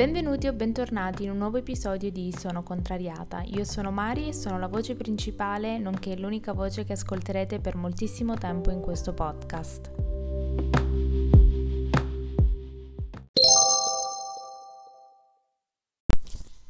Benvenuti o bentornati in un nuovo episodio di Sono contrariata. Io sono Mari e sono la voce principale, nonché l'unica voce che ascolterete per moltissimo tempo in questo podcast.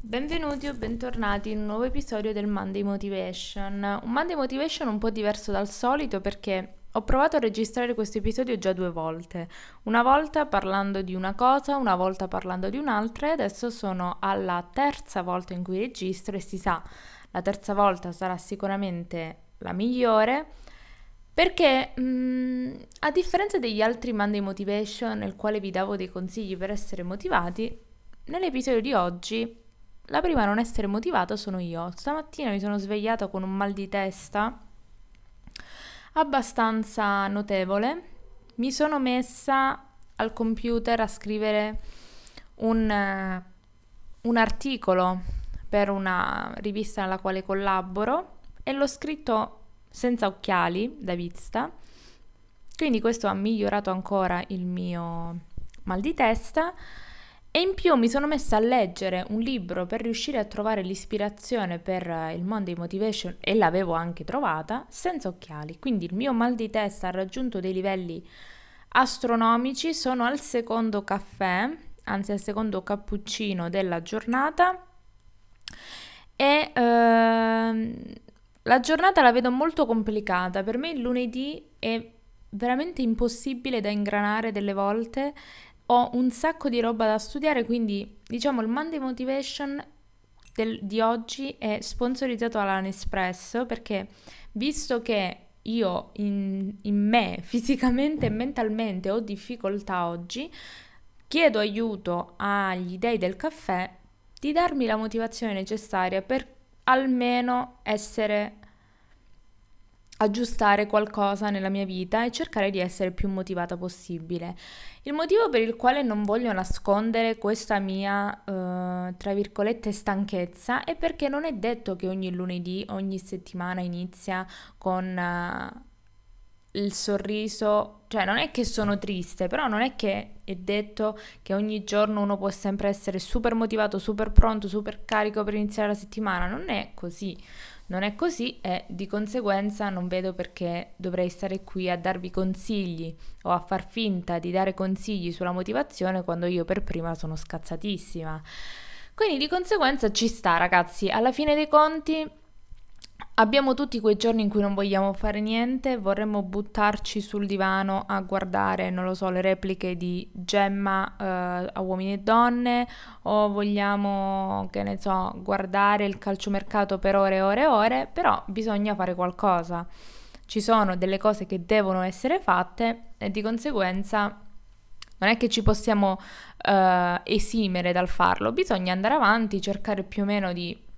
Benvenuti o bentornati in un nuovo episodio del Monday Motivation. Un Monday Motivation un po' diverso dal solito perché ho provato a registrare questo episodio già due volte, una volta parlando di una cosa, una volta parlando di un'altra e adesso sono alla terza volta in cui registro e si sa, la terza volta sarà sicuramente la migliore perché mh, mm, a differenza degli altri Monday Motivation nel quale vi davo dei consigli per essere motivati, nell'episodio di oggi la prima a non essere motivata sono io. Stamattina mi sono svegliata con un mal di testa abbastanza notevole. Mi sono messa al computer a scrivere un, un articolo per una rivista nella quale collaboro e l'ho scritto senza occhiali da vista. Quindi questo ha migliorato ancora il mio mal di testa e in più mi sono messa a leggere un libro per riuscire a trovare l'ispirazione per eh, il Monday Motivation e l'avevo anche trovata senza occhiali. Quindi il mio mal di testa ha raggiunto dei livelli astronomici, sono al secondo caffè, anzi al secondo cappuccino della giornata e ehm, la giornata la vedo molto complicata. Per me il lunedì è veramente impossibile da ingranare delle volte ho un sacco di roba da studiare, quindi diciamo il Monday Motivation del, di oggi è sponsorizzato dalla Nespresso perché visto che io in, in me fisicamente e mentalmente ho difficoltà oggi, chiedo aiuto agli dei del caffè di darmi la motivazione necessaria per almeno essere aggiustare qualcosa nella mia vita e cercare di essere più motivata possibile. Il motivo per il quale non voglio nascondere questa mia, uh, tra virgolette, stanchezza è perché non è detto che ogni lunedì, ogni settimana inizia con uh, il sorriso, cioè non è che sono triste, però non è che è detto che ogni giorno uno può sempre essere super motivato, super pronto, super carico per iniziare la settimana, non è così. Non è così e di conseguenza non vedo perché dovrei stare qui a darvi consigli o a far finta di dare consigli sulla motivazione quando io per prima sono scazzatissima. Quindi di conseguenza ci sta ragazzi, alla fine dei conti Abbiamo tutti quei giorni in cui non vogliamo fare niente, vorremmo buttarci sul divano a guardare, non lo so, le repliche di Gemma eh, a uomini e donne o vogliamo, che ne so, guardare il calciomercato per ore e ore e ore, però bisogna fare qualcosa. Ci sono delle cose che devono essere fatte e di conseguenza non è che ci possiamo eh, esimere dal farlo, bisogna andare avanti, cercare più o meno di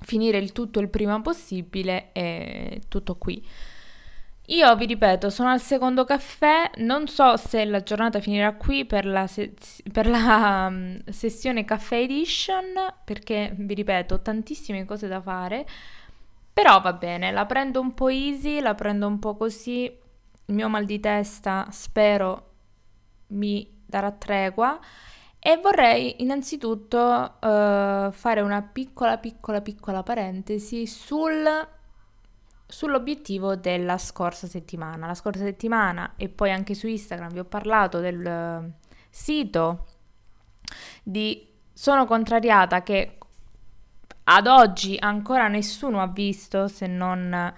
finire il tutto il prima possibile e tutto qui. Io vi ripeto, sono al secondo caffè, non so se la giornata finirà qui per la, se- per la um, sessione caffè edition, perché vi ripeto, ho tantissime cose da fare, però va bene, la prendo un po' easy, la prendo un po' così, il mio mal di testa spero mi darà tregua e vorrei innanzitutto uh, fare una piccola, piccola, piccola parentesi sul, sull'obiettivo della scorsa settimana. La scorsa settimana e poi anche su Instagram vi ho parlato del uh, sito di Sono contrariata che ad oggi ancora nessuno ha visto se non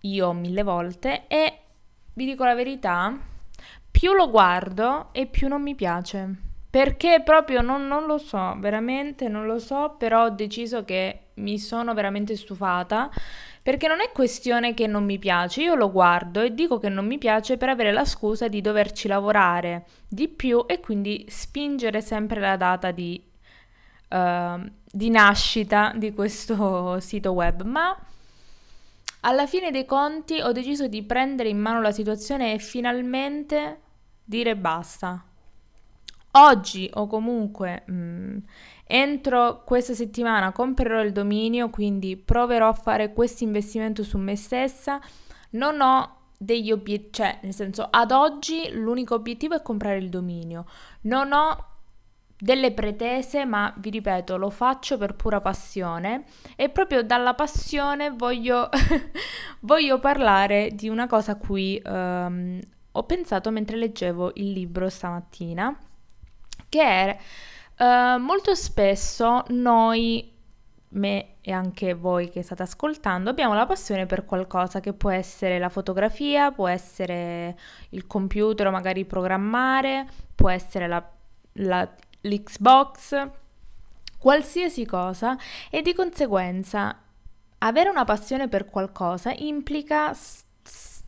io mille volte e vi dico la verità, più lo guardo e più non mi piace. Perché proprio non, non, lo so, veramente non lo so, però ho deciso che mi sono veramente stufata. Perché non è questione che non mi piace, io lo guardo e dico che non mi piace per avere la scusa di doverci lavorare di più e quindi spingere sempre la data di, uh, di nascita di questo sito web. Ma alla fine dei conti ho deciso di prendere in mano la situazione e finalmente dire basta oggi o comunque mh, mm, entro questa settimana comprerò il dominio, quindi proverò a fare questo investimento su me stessa. Non ho degli obiettivi, cioè nel senso ad oggi l'unico obiettivo è comprare il dominio. Non ho delle pretese, ma vi ripeto, lo faccio per pura passione e proprio dalla passione voglio, voglio parlare di una cosa a cui um, ho pensato mentre leggevo il libro stamattina, è uh, molto spesso noi, me e anche voi che state ascoltando, abbiamo la passione per qualcosa che può essere la fotografia, può essere il computer magari programmare, può essere la, la, l'Xbox, qualsiasi cosa e di conseguenza avere una passione per qualcosa implica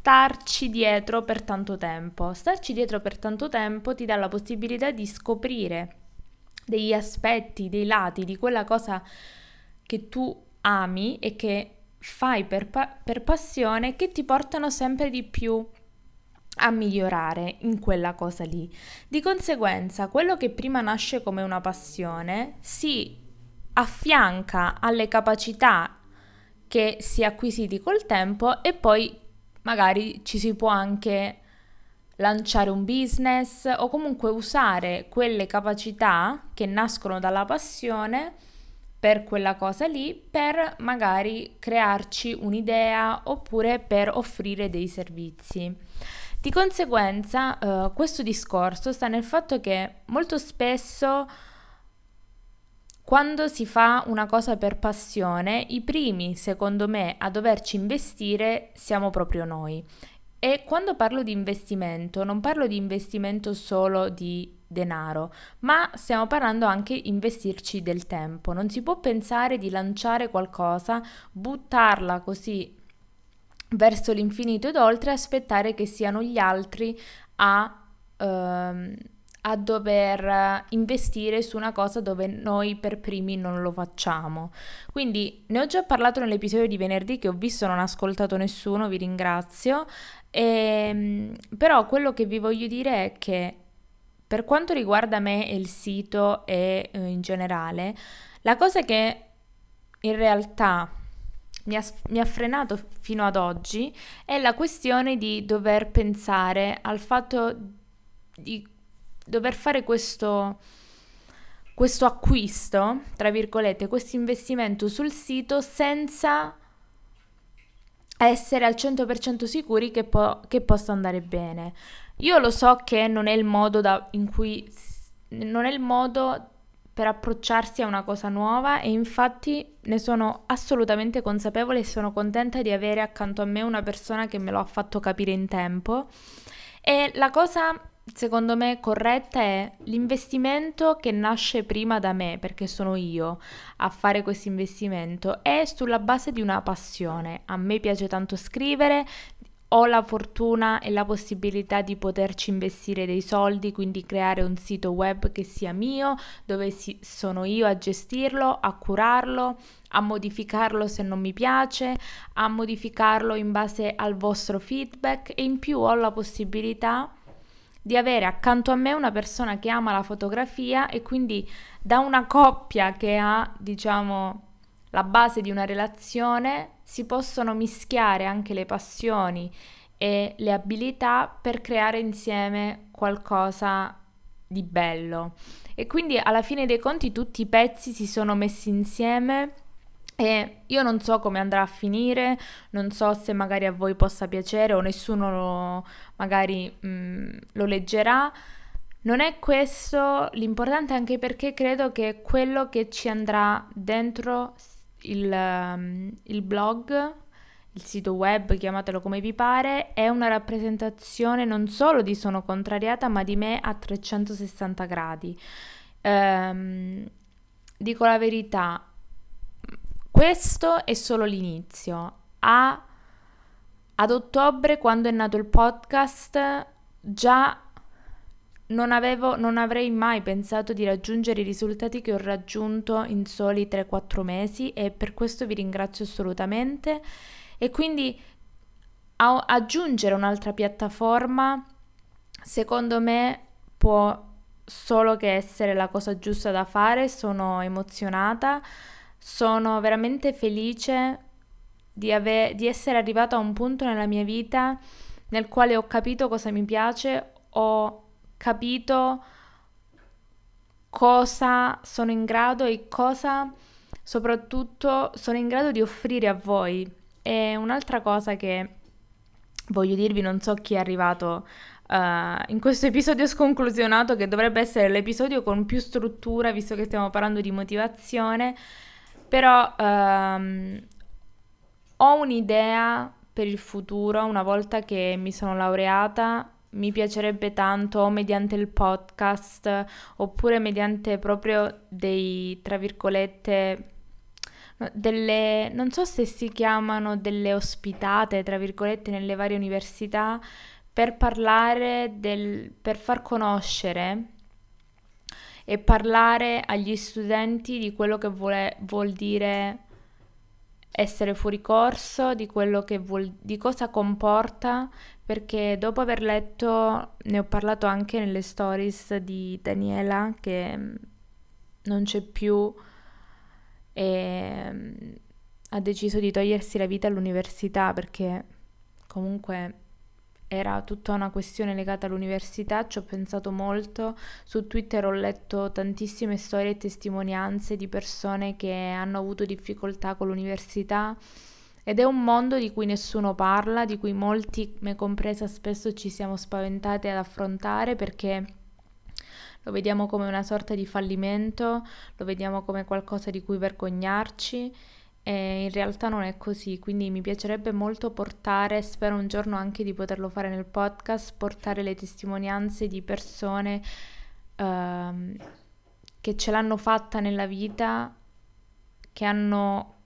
starci dietro per tanto tempo. Starci dietro per tanto tempo ti dà la possibilità di scoprire degli aspetti, dei lati di quella cosa che tu ami e che fai per, pa- per passione che ti portano sempre di più a migliorare in quella cosa lì. Di conseguenza, quello che prima nasce come una passione si affianca alle capacità che si acquisiti col tempo e poi magari ci si può anche lanciare un business o comunque usare quelle capacità che nascono dalla passione per quella cosa lì per magari crearci un'idea oppure per offrire dei servizi. Di conseguenza, eh, questo discorso sta nel fatto che molto spesso quando si fa una cosa per passione, i primi, secondo me, a doverci investire siamo proprio noi. E quando parlo di investimento, non parlo di investimento solo di denaro, ma stiamo parlando anche di investirci del tempo. Non si può pensare di lanciare qualcosa, buttarla così verso l'infinito ed oltre, aspettare che siano gli altri a... Ehm, a dover investire su una cosa dove noi per primi non lo facciamo. Quindi ne ho già parlato nell'episodio di venerdì che ho visto non ha ascoltato nessuno, vi ringrazio. E, ehm, però quello che vi voglio dire è che per quanto riguarda me e il sito e eh, in generale, la cosa che in realtà mi ha, mi ha, frenato fino ad oggi è la questione di dover pensare al fatto di dover fare questo, questo acquisto, tra virgolette, questo investimento sul sito senza essere al 100% sicuri che, po- che possa andare bene. Io lo so che non è il modo da, in cui non è il modo per approcciarsi a una cosa nuova e infatti ne sono assolutamente consapevole e sono contenta di avere accanto a me una persona che me lo ha fatto capire in tempo. E la cosa secondo me corretta è l'investimento che nasce prima da me, perché sono io a fare questo investimento, è sulla base di una passione. A me piace tanto scrivere, ho la fortuna e la possibilità di poterci investire dei soldi, quindi creare un sito web che sia mio, dove si, sono io a gestirlo, a curarlo, a modificarlo se non mi piace, a modificarlo in base al vostro feedback e in più ho la possibilità di avere accanto a me una persona che ama la fotografia e quindi da una coppia che ha, diciamo, la base di una relazione si possono mischiare anche le passioni e le abilità per creare insieme qualcosa di bello. E quindi alla fine dei conti tutti i pezzi si sono messi insieme e io non so come andrà a finire, non so se magari a voi possa piacere o nessuno lo, magari mh, lo leggerà. Non è questo l'importante anche perché credo che quello che ci andrà dentro il, um, il blog, il sito web, chiamatelo come vi pare, è una rappresentazione non solo di Sono Contrariata, ma di me a 360 gradi. Um, dico la verità, questo è solo l'inizio. A, ad ottobre, quando è nato il podcast, già non, avevo, non avrei mai pensato di raggiungere i risultati che ho raggiunto in soli 3-4 mesi e per questo vi ringrazio assolutamente. E quindi a, aggiungere un'altra piattaforma, secondo me, può solo che essere la cosa giusta da fare. Sono emozionata. Sono veramente felice di, ave- di essere arrivata a un punto nella mia vita nel quale ho capito cosa mi piace, ho capito cosa sono in grado e cosa soprattutto sono in grado di offrire a voi. E un'altra cosa che voglio dirvi, non so chi è arrivato uh, in questo episodio sconclusionato, che dovrebbe essere l'episodio con più struttura, visto che stiamo parlando di motivazione, però um, ho un'idea per il futuro, una volta che mi sono laureata, mi piacerebbe tanto o mediante il podcast oppure mediante proprio dei, tra virgolette, delle, non so se si chiamano delle ospitate, tra virgolette, nelle varie università per parlare del, per far conoscere e parlare agli studenti di quello che vuole, vuol dire essere fuori corso, di quello che vuol, di cosa comporta, perché dopo aver letto, ne ho parlato anche nelle stories di Daniela che mm, non c'è più e mm, ha deciso di togliersi la vita all'università perché comunque era tutta una questione legata all'università, ci ho pensato molto, su Twitter ho letto tantissime storie e testimonianze di persone che hanno avuto difficoltà con l'università ed è un mondo di cui nessuno parla, di cui molti, me compresa, spesso ci siamo spaventati ad affrontare perché lo vediamo come una sorta di fallimento, lo vediamo come qualcosa di cui vergognarci e in realtà non è così, quindi mi piacerebbe molto portare, spero un giorno anche di poterlo fare nel podcast, portare le testimonianze di persone uh, che ce l'hanno fatta nella vita, che hanno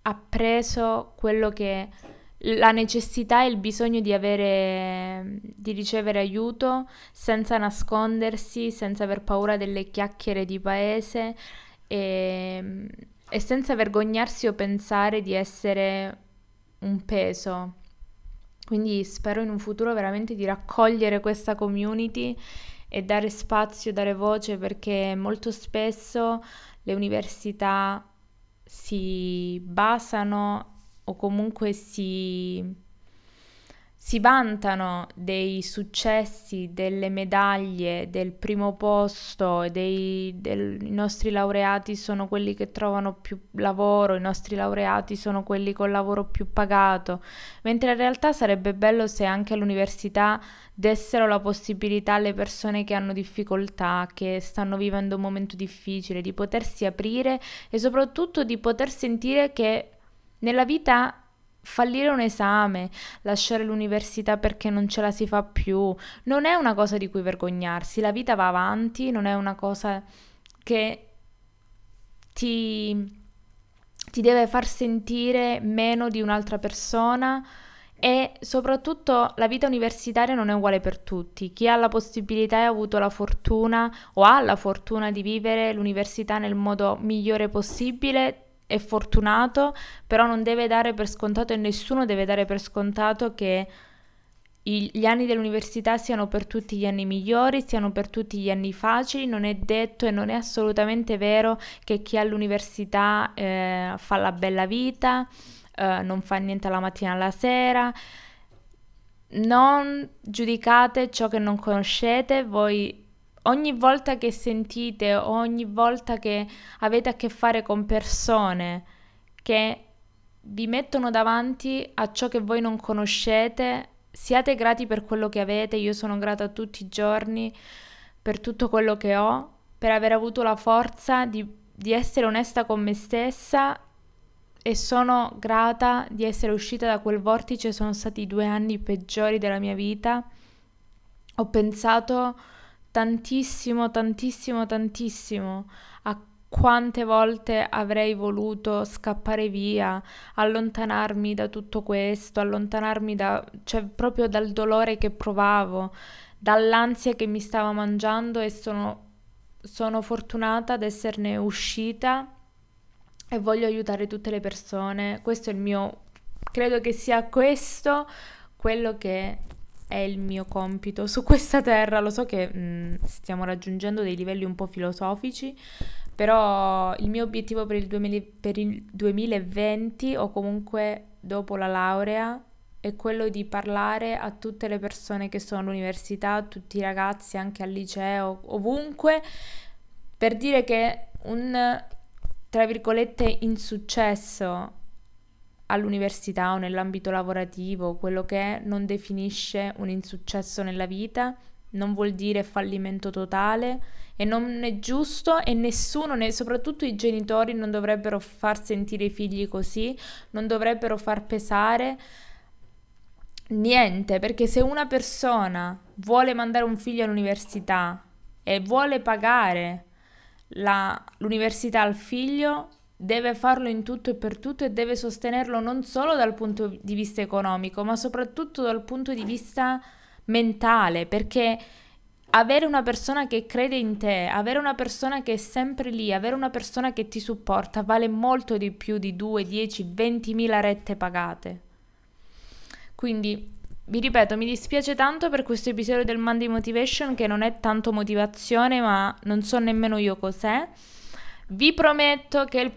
appreso quello che la necessità e il bisogno di avere, di ricevere aiuto senza nascondersi, senza aver paura delle chiacchiere di paese e, e senza vergognarsi o pensare di essere un peso. Quindi spero in un futuro veramente di raccogliere questa community e dare spazio, dare voce perché molto spesso le università si basano o comunque si, si vantano dei successi, delle medaglie, del primo posto, dei, del, i nostri laureati sono quelli che trovano più lavoro, i nostri laureati sono quelli col lavoro più pagato, mentre in realtà sarebbe bello se anche all'università dessero la possibilità alle persone che hanno difficoltà, che stanno vivendo un momento difficile, di potersi aprire e soprattutto di poter sentire che nella vita fallire un esame, lasciare l'università perché non ce la si fa più, non è una cosa di cui vergognarsi, la vita va avanti, non è una cosa che ti, ti deve far sentire meno di un'altra persona e soprattutto la vita universitaria non è uguale per tutti. Chi ha la possibilità e ha avuto la fortuna o ha la fortuna di vivere l'università nel modo migliore possibile è fortunato, però non deve dare per scontato e nessuno deve dare per scontato che gli anni dell'università siano per tutti gli anni migliori, siano per tutti gli anni facili, non è detto e non è assolutamente vero che chi all'università eh, fa la bella vita, eh, non fa niente alla mattina alla sera. Non giudicate ciò che non conoscete, voi ogni volta che sentite, ogni volta che avete a che fare con persone che vi mettono davanti a ciò che voi non conoscete, siate grati per quello che avete, io sono grata tutti i giorni per tutto quello che ho, per aver avuto la forza di, di essere onesta con me stessa e sono grata di essere uscita da quel vortice, sono stati i due anni peggiori della mia vita. Ho pensato tantissimo, tantissimo, tantissimo a quante volte avrei voluto scappare via, allontanarmi da tutto questo, allontanarmi da, cioè proprio dal dolore che provavo, dall'ansia che mi stava mangiando e sono, sono fortunata ad esserne uscita e voglio aiutare tutte le persone. Questo è il mio, credo che sia questo quello che è il mio compito su questa terra. Lo so che mh, mm, stiamo raggiungendo dei livelli un po' filosofici, però il mio obiettivo per il, 2000, per il 2020 o comunque dopo la laurea è quello di parlare a tutte le persone che sono all'università, a tutti i ragazzi, anche al liceo, ovunque, per dire che un, tra virgolette, insuccesso all'università o nell'ambito lavorativo, quello che non definisce un insuccesso nella vita, non vuol dire fallimento totale e non è giusto e nessuno, né, soprattutto i genitori, non dovrebbero far sentire i figli così, non dovrebbero far pesare niente, perché se una persona vuole mandare un figlio all'università e vuole pagare la, l'università al figlio, deve farlo in tutto e per tutto e deve sostenerlo non solo dal punto di vista economico, ma soprattutto dal punto di vista mentale, perché avere una persona che crede in te, avere una persona che è sempre lì, avere una persona che ti supporta vale molto di più di 2, 10, 20 mila rette pagate. Quindi vi ripeto, mi dispiace tanto per questo episodio del Monday Motivation che non è tanto motivazione, ma non so nemmeno io cos'è. Vi prometto che il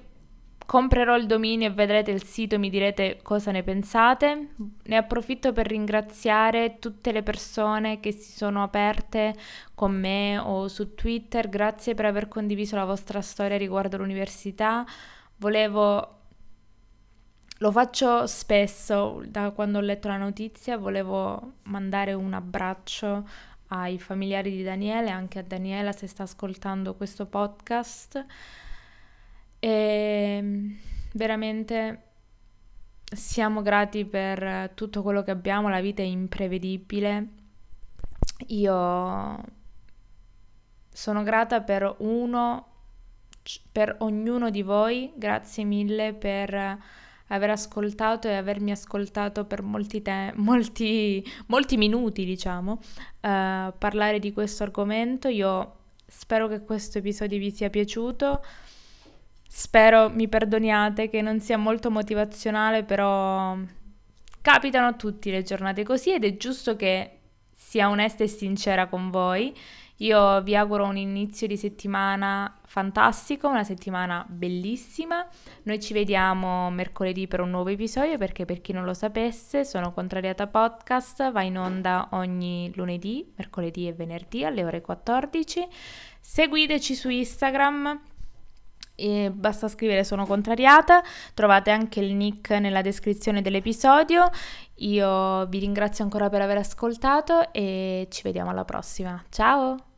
comprerò il dominio e vedrete il sito e mi direte cosa ne pensate. Ne approfitto per ringraziare tutte le persone che si sono aperte con me o su Twitter. Grazie per aver condiviso la vostra storia riguardo l'università. Volevo lo faccio spesso da quando ho letto la notizia, volevo mandare un abbraccio ai familiari di Daniele, anche a Daniela se sta ascoltando questo podcast. E veramente siamo grati per tutto quello che abbiamo, la vita è imprevedibile. Io sono grata per uno, per ognuno di voi, grazie mille per aver ascoltato e avermi ascoltato per molti, te- molti, molti minuti, diciamo, uh, parlare di questo argomento. Io spero che questo episodio vi sia piaciuto. Spero mi perdoniate che non sia molto motivazionale, però capitano a tutti le giornate così ed è giusto che sia onesta e sincera con voi. Io vi auguro un inizio di settimana fantastico, una settimana bellissima. Noi ci vediamo mercoledì per un nuovo episodio perché per chi non lo sapesse sono Contrariata Podcast, va in onda ogni lunedì, mercoledì e venerdì alle ore 14. Seguiteci su Instagram e basta scrivere sono contrariata, trovate anche il nick nella descrizione dell'episodio. Io vi ringrazio ancora per aver ascoltato e ci vediamo alla prossima. Ciao!